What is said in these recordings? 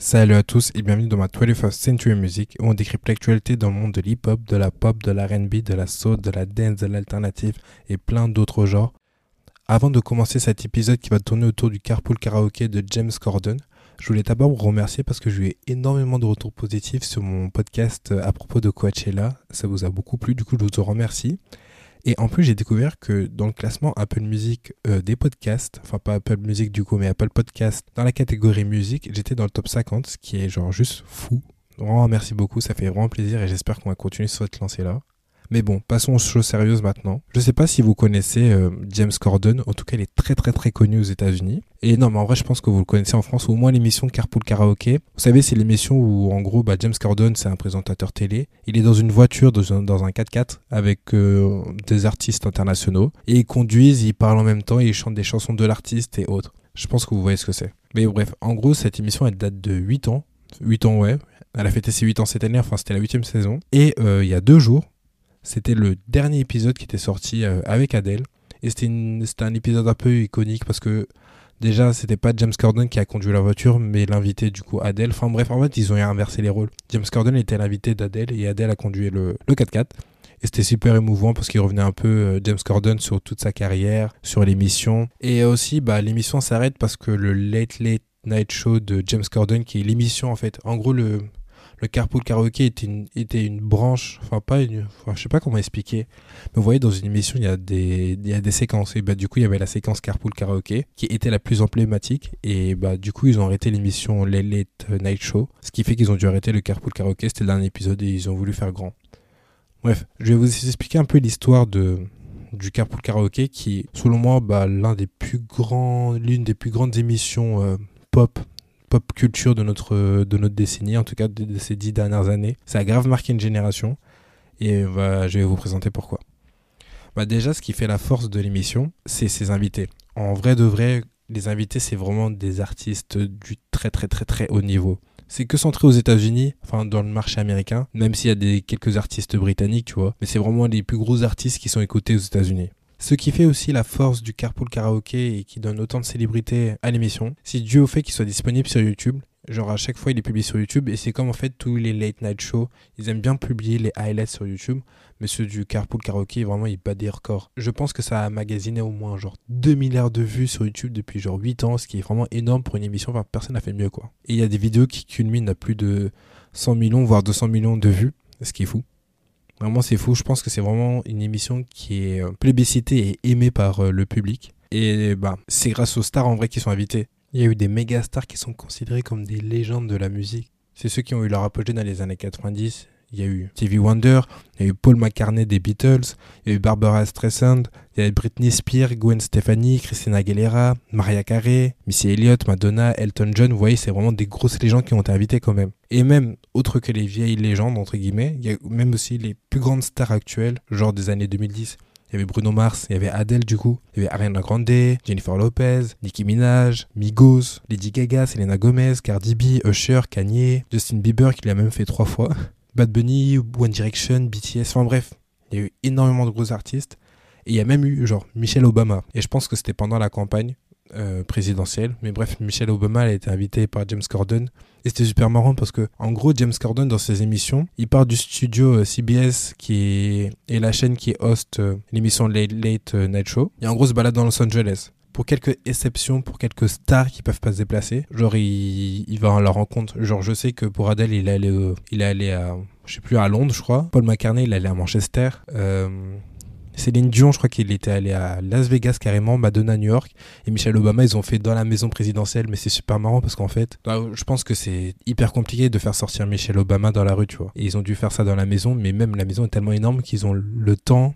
Salut à tous et bienvenue dans ma 21st Century Music où on décrypte l'actualité dans le monde de l'hip-hop, de la pop, de la de la soul, de la dance, de l'alternative et plein d'autres genres. Avant de commencer cet épisode qui va tourner autour du carpool karaoke de James Corden, je voulais d'abord vous remercier parce que j'ai eu énormément de retours positifs sur mon podcast à propos de Coachella. Ça vous a beaucoup plu, du coup je vous remercie. Et en plus, j'ai découvert que dans le classement Apple Music euh, des podcasts, enfin pas Apple Music du coup, mais Apple Podcast, dans la catégorie musique, j'étais dans le top 50, ce qui est genre juste fou. Vraiment, merci beaucoup, ça fait vraiment plaisir et j'espère qu'on va continuer sur cette lancée-là. Mais bon, passons aux choses sérieuses maintenant. Je sais pas si vous connaissez euh, James Corden, en tout cas il est très très très connu aux États-Unis. Et non, mais en vrai je pense que vous le connaissez en France, au moins l'émission Carpool Karaoke. Vous savez, c'est l'émission où en gros bah, James Corden c'est un présentateur télé. Il est dans une voiture, dans un, dans un 4x4 avec euh, des artistes internationaux. Et ils conduisent, ils parlent en même temps, ils chantent des chansons de l'artiste et autres. Je pense que vous voyez ce que c'est. Mais bref, en gros cette émission elle date de 8 ans. 8 ans ouais. Elle a fêté ses 8 ans cette année, enfin c'était la 8 saison. Et euh, il y a deux jours, c'était le dernier épisode qui était sorti euh, avec Adele. Et c'était un épisode un peu iconique parce que déjà, c'était pas James Corden qui a conduit la voiture, mais l'invité du coup Adele. Enfin bref, en fait, ils ont inversé les rôles. James Corden était l'invité d'Adele et Adele a conduit le, 4x4. Et c'était super émouvant parce qu'il revenait un peu, euh, James Corden, sur toute sa carrière, sur l'émission. Et aussi, bah, l'émission s'arrête parce que le Late Late Night Show de James Corden, qui est l'émission en fait, en gros, le, le carpool karaoke était une, branche, enfin pas une, enfin, je sais pas comment expliquer, mais vous voyez dans une émission il y a des, il y a des séquences et bah du coup il y avait la séquence carpool karaoke qui était la plus emblématique et bah du coup ils ont arrêté l'émission Les Late Night Show, ce qui fait qu'ils ont dû arrêter le carpool karaoke, c'était le dernier épisode et ils ont voulu faire grand. Bref, je vais vous expliquer un peu l'histoire de du carpool karaoke qui selon moi bah, l'un des plus grands l'une des plus grandes émissions euh, pop pop culture de notre, de notre décennie, en tout cas de, ces dix dernières années. Ça a grave marqué une génération et bah, je vais vous présenter pourquoi. Bah déjà, ce qui fait la force de l'émission, c'est ses invités. En vrai de vrai, les invités, c'est vraiment des artistes du très très très très haut niveau. C'est que centré aux États-Unis, enfin dans le marché américain, même s'il y a des, quelques artistes britanniques, tu vois. Mais c'est vraiment les plus gros artistes qui sont écoutés aux États-Unis. Ce qui fait aussi la force du Carpool Karaoke et qui donne autant de célébrité à l'émission, c'est dû au fait qu'il soit disponible sur YouTube. Genre à chaque fois il est publié sur YouTube et c'est comme en fait tous les late night shows, ils aiment bien publier les highlights sur YouTube, mais ceux du Carpool Karaoke vraiment il bat des records. Je pense que ça a magasiné au moins genre 2 milliards de vues sur YouTube depuis genre 8 ans, ce qui est vraiment énorme pour une émission, enfin personne n'a fait mieux quoi. Et il y a des vidéos qui culminent à plus de 100 millions voire 200 millions de vues, ce qui est fou. Vraiment, c'est fou. Je pense que c'est vraiment une émission qui est euh, plébiscitée et aimée par euh, le public. Et bah, c'est grâce aux stars en vrai qui sont invités. Il y a eu des méga stars qui sont considérées comme des légendes de la musique. C'est ceux qui ont eu leur apogée dans les années 90. Il y a eu Stevie Wonder, il y a eu Paul McCartney des Beatles, il y a eu Barbara Streisand, il y a eu Britney Spears, Gwen Stefani, Christina Aguilera, Maria Carey, Missy Elliott, Madonna, Elton John. Vous voyez, c'est vraiment des grosses légendes qui ont été invitées quand même. Et même, autre que les vieilles légendes, entre guillemets, il y a même aussi les plus grandes stars actuelles, genre des années 2010. Il y avait Bruno Mars, il y avait Adele du coup, il y avait Ariana Grande, Jennifer Lopez, Nicki Minaj, Migos, Lady Gaga, Selena Gomez, Cardi B, Usher, Kanye, Justin Bieber qui l'a même fait trois fois. Bad Bunny, One Direction, BTS, enfin bref, il y a eu énormément de gros artistes. Et il y a même eu, genre, Michelle Obama. Et je pense que c'était pendant la campagne euh, présidentielle. Mais bref, Michelle Obama, a été invitée par James Corden. Et c'était super marrant parce que, en gros, James Corden, dans ses émissions, il part du studio euh, CBS, qui est, la chaîne qui host euh, l'émission Late, Late Night Show. Et en gros, se balade dans Los Angeles pour quelques exceptions, pour quelques stars qui peuvent pas se déplacer, genre il, va à leur rencontre. Genre je sais que pour Adele, il est allé, euh, il est allé à, je sais plus, à Londres, je crois. Paul McCartney, il est allé à Manchester. Euh, Céline Dion, je crois qu'il était allé à Las Vegas carrément, Madonna New York et Michelle Obama, ils ont fait dans la maison présidentielle, mais c'est super marrant parce qu'en fait, bah, je pense que c'est hyper compliqué de faire sortir Michelle Obama dans la rue, tu vois. Et ils ont dû faire ça dans la maison, mais même la maison est tellement énorme qu'ils ont le temps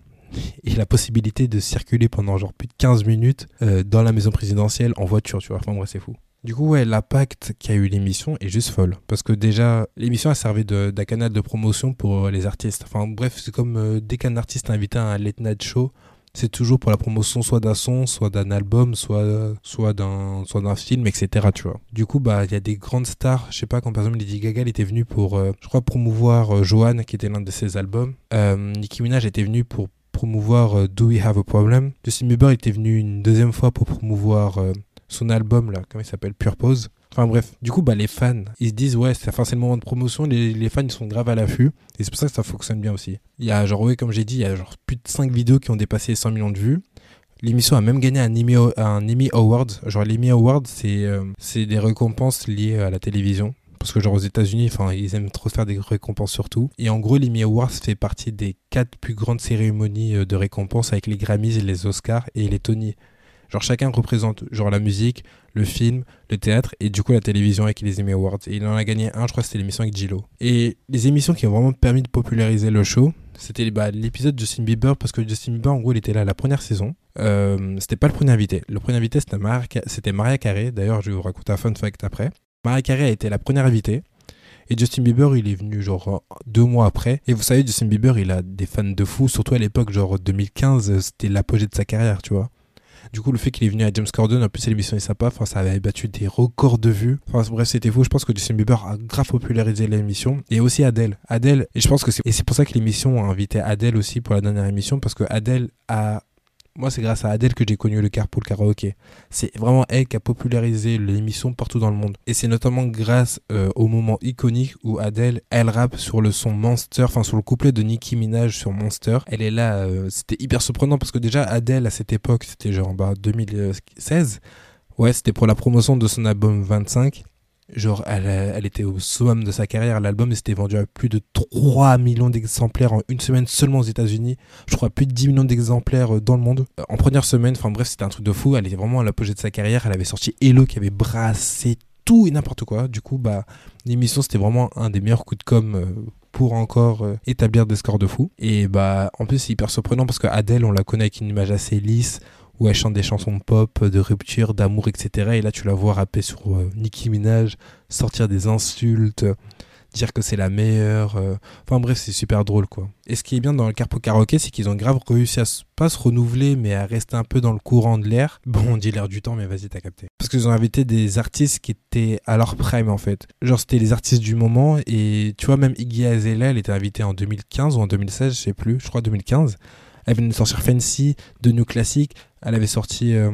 et la possibilité de circuler pendant genre plus de 15 minutes euh, dans la maison présidentielle en voiture, tu vois. Enfin, bref, c'est fou. Du coup, ouais, l'impact qu'a eu l'émission est juste folle. Parce que déjà, l'émission a servi d'un canal de promotion pour euh, les artistes. Enfin, bref, c'est comme euh, dès qu'un artiste est invité à un late night show, c'est toujours pour la promotion soit d'un son, soit d'un album, soit, soit d'un soit d'un film, etc. Tu vois. Du coup, bah, il y a des grandes stars. Je sais pas, quand par exemple Lady Gaga était venue pour, je crois, promouvoir Joanne, qui était l'un de ses albums. Nicki Minaj était venue pour promouvoir euh, Do We Have a Problem. Justin Bieber était venu une deuxième fois pour promouvoir euh, son album, là, comment il s'appelle? Purpose. Enfin bref, du coup, bah, les fans, ils se disent, ouais, c'est le moment de promotion, les, les fans, ils sont grave à l'affût. Et c'est pour ça que ça fonctionne bien aussi. Il y a, genre, ouais, comme j'ai dit, il y a genre plus de 5 vidéos qui ont dépassé 100 millions de vues. L'émission a même gagné un Emmy, un Emmy Award. Genre, l'Emmy Award, c'est euh, des récompenses liées à la télévision. Parce que, genre, aux États-Unis, enfin, ils aiment trop faire des récompenses surtout. Et en gros, l'Emmy Awards fait partie des quatre plus grandes cérémonies euh, de récompenses avec les Grammys, les Oscars et les Tony. Genre chacun représente genre la musique, le film, le théâtre et du coup la télévision avec les Emmy Awards. Et il en a gagné un, je crois c'était l'émission avec Gillo. Et les émissions qui ont vraiment permis de populariser le show, c'était bah, l'épisode de Justin Bieber parce que Justin Bieber en gros il était là la première saison. Euh, c'était pas le premier invité. Le premier invité c'était Maria, Carey. D'ailleurs je vais vous raconter un fun fact après. Maria Carey a été la première invitée. Et Justin Bieber, il est venu genre deux mois après. Et vous savez, Justin Bieber, il a des fans de fou, surtout à l'époque, genre 2015, c'était l'apogée de sa carrière, tu vois. Du coup, le fait qu'il est venu à James Corden, en plus l'émission est sympa, enfin, ça avait battu des records de vues. Enfin, bref, c'était fou. Je pense que Justin Bieber a grave popularisé l'émission. Et aussi Adele. Adele, et je pense que c'est, et c'est pour ça que l'émission a invité Adele aussi pour la dernière émission, parce que Adele a moi, c'est grâce à Adèle que j'ai connu le carpool karaoké. C'est vraiment elle qui a popularisé l'émission partout dans le monde. Et c'est notamment grâce euh, au moment iconique où Adèle, elle rappe sur le son Monster, enfin sur le couplet de Nicki Minaj sur Monster. Elle est là, euh, c'était hyper surprenant parce que déjà Adèle à cette époque, c'était genre bah, 2016. Ouais, c'était pour la promotion de son album 25. Genre, elle, était au summum de sa carrière. L'album s'était vendu à plus de 3 millions d'exemplaires en une semaine seulement aux États-Unis. Je crois plus de 10 millions d'exemplaires euh, dans le monde. Euh, en première semaine, enfin bref, c'était un truc de fou. Elle était vraiment à l'apogée de sa carrière. Elle avait sorti Hello qui avait brassé tout et n'importe quoi. Du coup, bah, l'émission, c'était vraiment un des meilleurs coups de com' euh, pour encore établir des scores de fou. Et bah, en plus, c'est hyper surprenant parce que Adele, on la connaît avec une image assez lisse où elle chante des chansons pop, de rupture, d'amour, etc. Et là, tu la vois rapper sur euh, Nicki Minaj, sortir des insultes, dire que c'est la meilleure. Euh. Enfin bref, c'est super drôle, quoi. Et ce qui est bien dans le Carpo Karaoke, c'est qu'ils ont grave réussi à pas se renouveler, mais à rester un peu dans le courant de l'air. Bon, on dit l'air du temps, mais vas-y, t'as capté. Parce qu'ils ont invité des artistes qui étaient à leur prime, en fait. Genre, c'était les artistes du moment. Et tu vois, même Iggy Azalea, elle était invitée en 2015 ou en 2016, je sais plus. Je crois 2015. Elle venait de sortir Fancy, de New Classic. Elle avait sorti euh,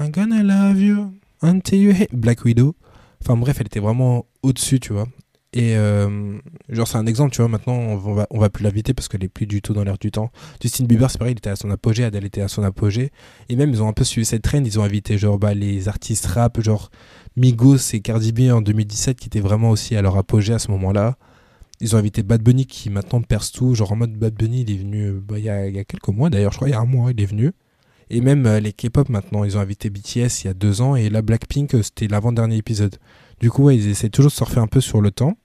I'm gonna love you until you hate Black Widow. Enfin bref, elle était vraiment au-dessus, tu vois. Et euh, genre, c'est un exemple, tu vois. Maintenant, on va, on va plus l'inviter parce qu'elle est plus du tout dans l'air du temps. Justin Bieber, c'est pareil, il était à son apogée. Adele était à son apogée. Et même, ils ont un peu suivi cette trend. Ils ont invité, genre, bah, les artistes rap, genre Migos et Cardi B en 2017, qui étaient vraiment aussi à leur apogée à ce moment-là. Ils ont invité Bad Bunny qui maintenant perce tout. Genre en mode Bad Bunny, il est venu euh, bah, il, y a, il, y a, quelques mois d'ailleurs, je crois, il y a un mois, il est venu. Et même euh, les K-pop maintenant, ils ont invité BTS il y a deux ans et là Blackpink, euh, c'était l'avant-dernier épisode. Du coup, ouais, ils essaient toujours de surfer un peu sur le temps.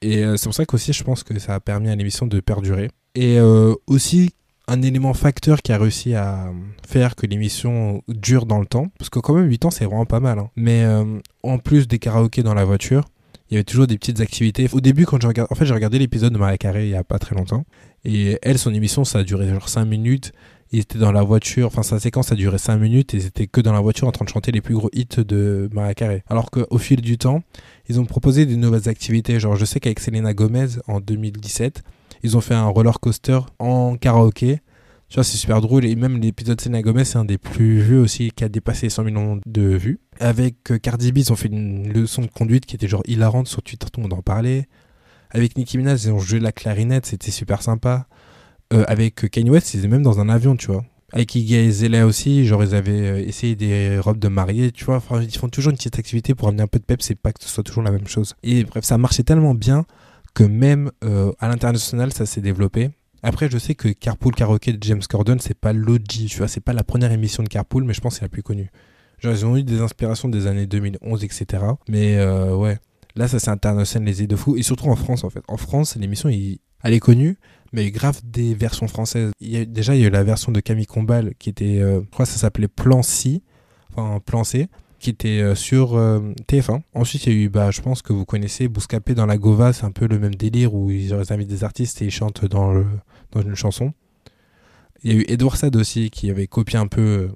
Et c'est pour ça qu'aussi, je pense que ça a permis à l'émission de perdurer. Et aussi, un élément facteur qui a réussi à faire que l'émission dure dans le temps, parce que quand même 8 ans c'est vraiment pas mal. Hein. Mais en plus des karaokés dans la voiture, il y avait toujours des petites activités. Au début, quand je regarde, en fait, j'ai regardé l'épisode de Maria Carré il y a pas très longtemps. Et elle, son émission, ça a duré genre 5 minutes. Ils étaient dans la voiture, enfin sa séquence a duré 5 minutes et ils étaient que dans la voiture en train de chanter les plus gros hits de Maria Carré. Alors qu'au fil du temps, ils ont proposé des nouvelles activités. Genre, je sais qu'avec Selena Gomez en 2017, ils ont fait un roller coaster en karaoké tu vois, c'est super drôle. Et même l'épisode Selena Gomez, c'est un des plus vus aussi, qui a dépassé 100 millions de vues. Avec euh, Cardi B, ils ont fait une leçon de conduite qui était genre hilarante sur Twitter, tout le monde en parlait. Avec Nicki Minaj, ils ont joué la clarinette, c'était super sympa. Euh, avec Kanye West, ils étaient même dans un avion, tu vois. Avec Iggy Azalea aussi, genre ils avaient euh, essayé des robes de mariée, tu vois. Enfin, ils font toujours une petite activité pour amener un peu de pep, c'est pas que ce soit toujours la même chose. Et bref, ça marchait tellement bien que même à l'international, ça s'est développé. Après, je sais que Carpool Karaoke de James Corden, c'est pas l'OG, tu vois, c'est pas la première émission de Carpool, mais je pense que c'est la plus connue. Genre, ils ont eu des inspirations des années 2011, etc. Mais euh, ouais, là, ça c'est international, les de fou. Et surtout en France, en fait. En France, l'émission, elle est connue, mais il y grave des versions françaises. Déjà, il y a eu la version de Camille Combal qui était, euh, je crois ça s'appelait Plan C, enfin Plan C qui était euh, sur euh, TF1. Ensuite, il y a eu, bah, je pense que vous connaissez Bouscapé dans la Gova, c'est un peu le même délire où ils invitent des artistes et ils chantent dans, dans une chanson. Il y a eu Edouard Sade aussi qui avait copié un peu euh,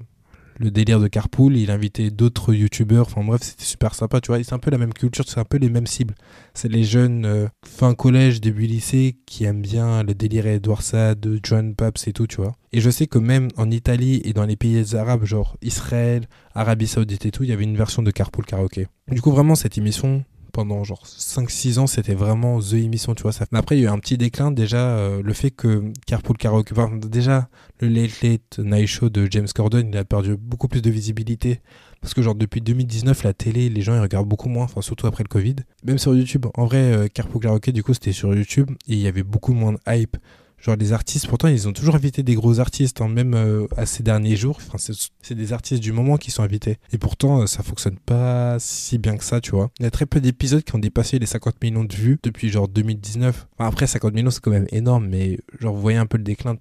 le délire de carpool, il invitait d'autres youtubeurs, enfin bref, c'était super sympa, tu vois, c'est un peu la même culture, c'est un peu les mêmes cibles. C'est les jeunes euh, fin collège, début lycée, qui aiment bien le délire Edouard Saad, John Paps et tout, tu vois. Et je sais que même en Italie et dans les pays arabes, genre Israël, Arabie Saoudite et tout, il y avait une version de carpool karaoké. Du coup, vraiment, cette émission, pendant genre 5-6 ans, c'était vraiment The émission, tu vois. Ça... Mais après, il y a eu un petit déclin. Déjà, euh, le fait que Carpool Karaoke, enfin, déjà, le Late Late Night Show de James Corden, il a perdu beaucoup plus de visibilité. Parce que, genre, depuis 2019, la télé, les gens, ils regardent beaucoup moins, enfin, surtout après le Covid. Même sur YouTube. En vrai, euh, Carpool Karaoke, du coup, c'était sur YouTube et il y avait beaucoup moins de hype. Genre les artistes, pourtant ils ont toujours invité des gros artistes, hein, même euh, à ces derniers jours. Enfin, c'est des artistes du moment qui sont invités. Et pourtant, euh, ça fonctionne pas si bien que ça, tu vois. Il y a très peu d'épisodes qui ont dépassé les 50 millions de vues depuis genre 2019. Enfin, après, 50 millions, c'est quand même énorme, mais genre, vous voyez un peu le déclin.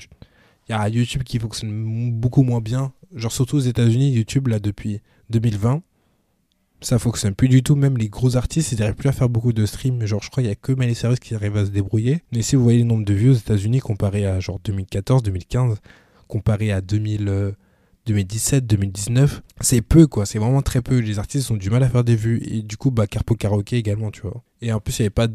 Il y a YouTube qui fonctionne beaucoup moins bien. Genre, surtout aux États-Unis, YouTube, là, depuis 2020 ça fonctionne plus du tout. Même les gros artistes, ils n'arrivent plus à faire beaucoup de streams. Genre, je crois qu'il y a que Miley Cyrus qui arrive à se débrouiller. Mais si vous voyez le nombre de vues aux États-Unis comparé à genre 2014, 2015, comparé à 2000, 2017, 2019, c'est peu quoi. C'est vraiment très peu. Les artistes ont du mal à faire des vues. Et du coup, bah, Carpo Karaoke également, tu vois. Et en plus, il n'y avait pas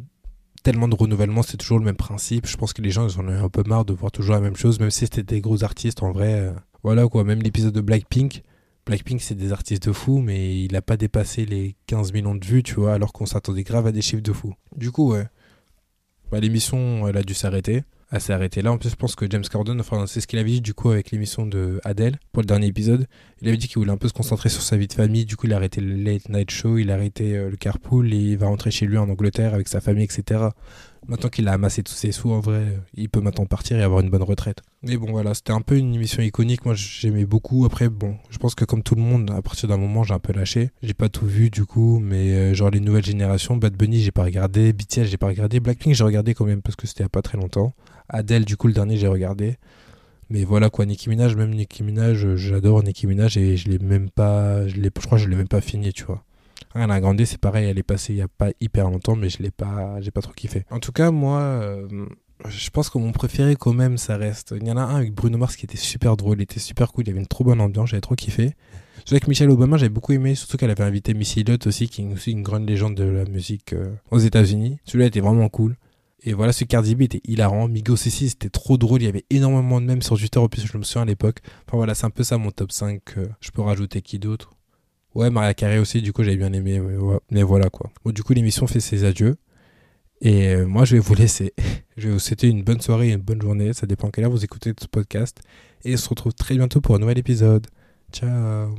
tellement de renouvellement, c'est toujours le même principe. Je pense que les gens, ils en ont un peu marre de voir toujours la même chose, même si c'était des gros artistes en vrai. Euh, voilà quoi, même l'épisode de Blackpink, Blackpink, c'est des artistes de fou, mais il n'a pas dépassé les 15 millions de vues, tu vois, alors qu'on s'attendait grave à des chiffres de fou. Du coup, ouais. Bah, l'émission, elle a dû s'arrêter. Elle s'est arrêtée là. En plus, je pense que James Corden, enfin, c'est ce qu'il avait dit du coup avec l'émission de Adele pour le dernier épisode. Il avait dit qu'il voulait un peu se concentrer sur sa vie de famille. Du coup, il a arrêté le Late Night Show, il a arrêté euh, le carpool et il va rentrer chez lui en Angleterre avec sa famille, etc. Maintenant qu'il a amassé tous ses sous, en vrai, il peut maintenant partir et avoir une bonne retraite. Mais bon, voilà, c'était un peu une émission iconique. Moi, j'aimais beaucoup. Après, bon, je pense que comme tout le monde, à partir d'un moment, j'ai un peu lâché. J'ai pas tout vu, du coup, mais euh, genre les nouvelles générations, Bad Bunny, j'ai pas regardé. BTS, j'ai pas regardé. Blackpink, j'ai regardé quand même parce que c'était il y a pas très longtemps. Adele, du coup, le dernier, j'ai regardé. Mais voilà quoi, Nicki Minaj, même Nicki Minaj, j'adore Nicki Minaj et je l'ai même pas, je, je crois que je l'ai même pas fini, tu vois. Rien à Grande, c'est pareil, elle est passée il y a pas hyper longtemps, mais je l'ai pas, j'ai pas trop kiffé. En tout cas, moi, euh, je pense que mon préféré quand même, ça reste. Il y en a un avec Bruno Mars qui était super drôle, il était super cool, il y avait une trop bonne ambiance, j'avais trop kiffé. Celui avec Michelle Obama, j'avais beaucoup aimé, surtout qu'elle avait invité Missy Elliott aussi, qui est aussi une grande légende de la musique euh, aux États-Unis. Celui-là était vraiment cool. Et voilà, ce Cardi B était hilarant. Migos aussi, c'était trop drôle. Il y avait énormément de mèmes sur Twitter, au plus je me souviens à l'époque. Enfin voilà, c'est un peu ça mon top 5. je peux rajouter qui d'autre? Ouais, Maria Carré aussi, du coup, j'avais bien aimé. Mais, voilà, quoi. Bon, du coup, l'émission fait ses adieux. Et euh, moi, je vais vous laisser. je vais vous souhaiter une bonne soirée et une bonne journée. Ça dépend quelle heure vous écoutez ce podcast. Et on se retrouve très bientôt pour un nouvel épisode. Ciao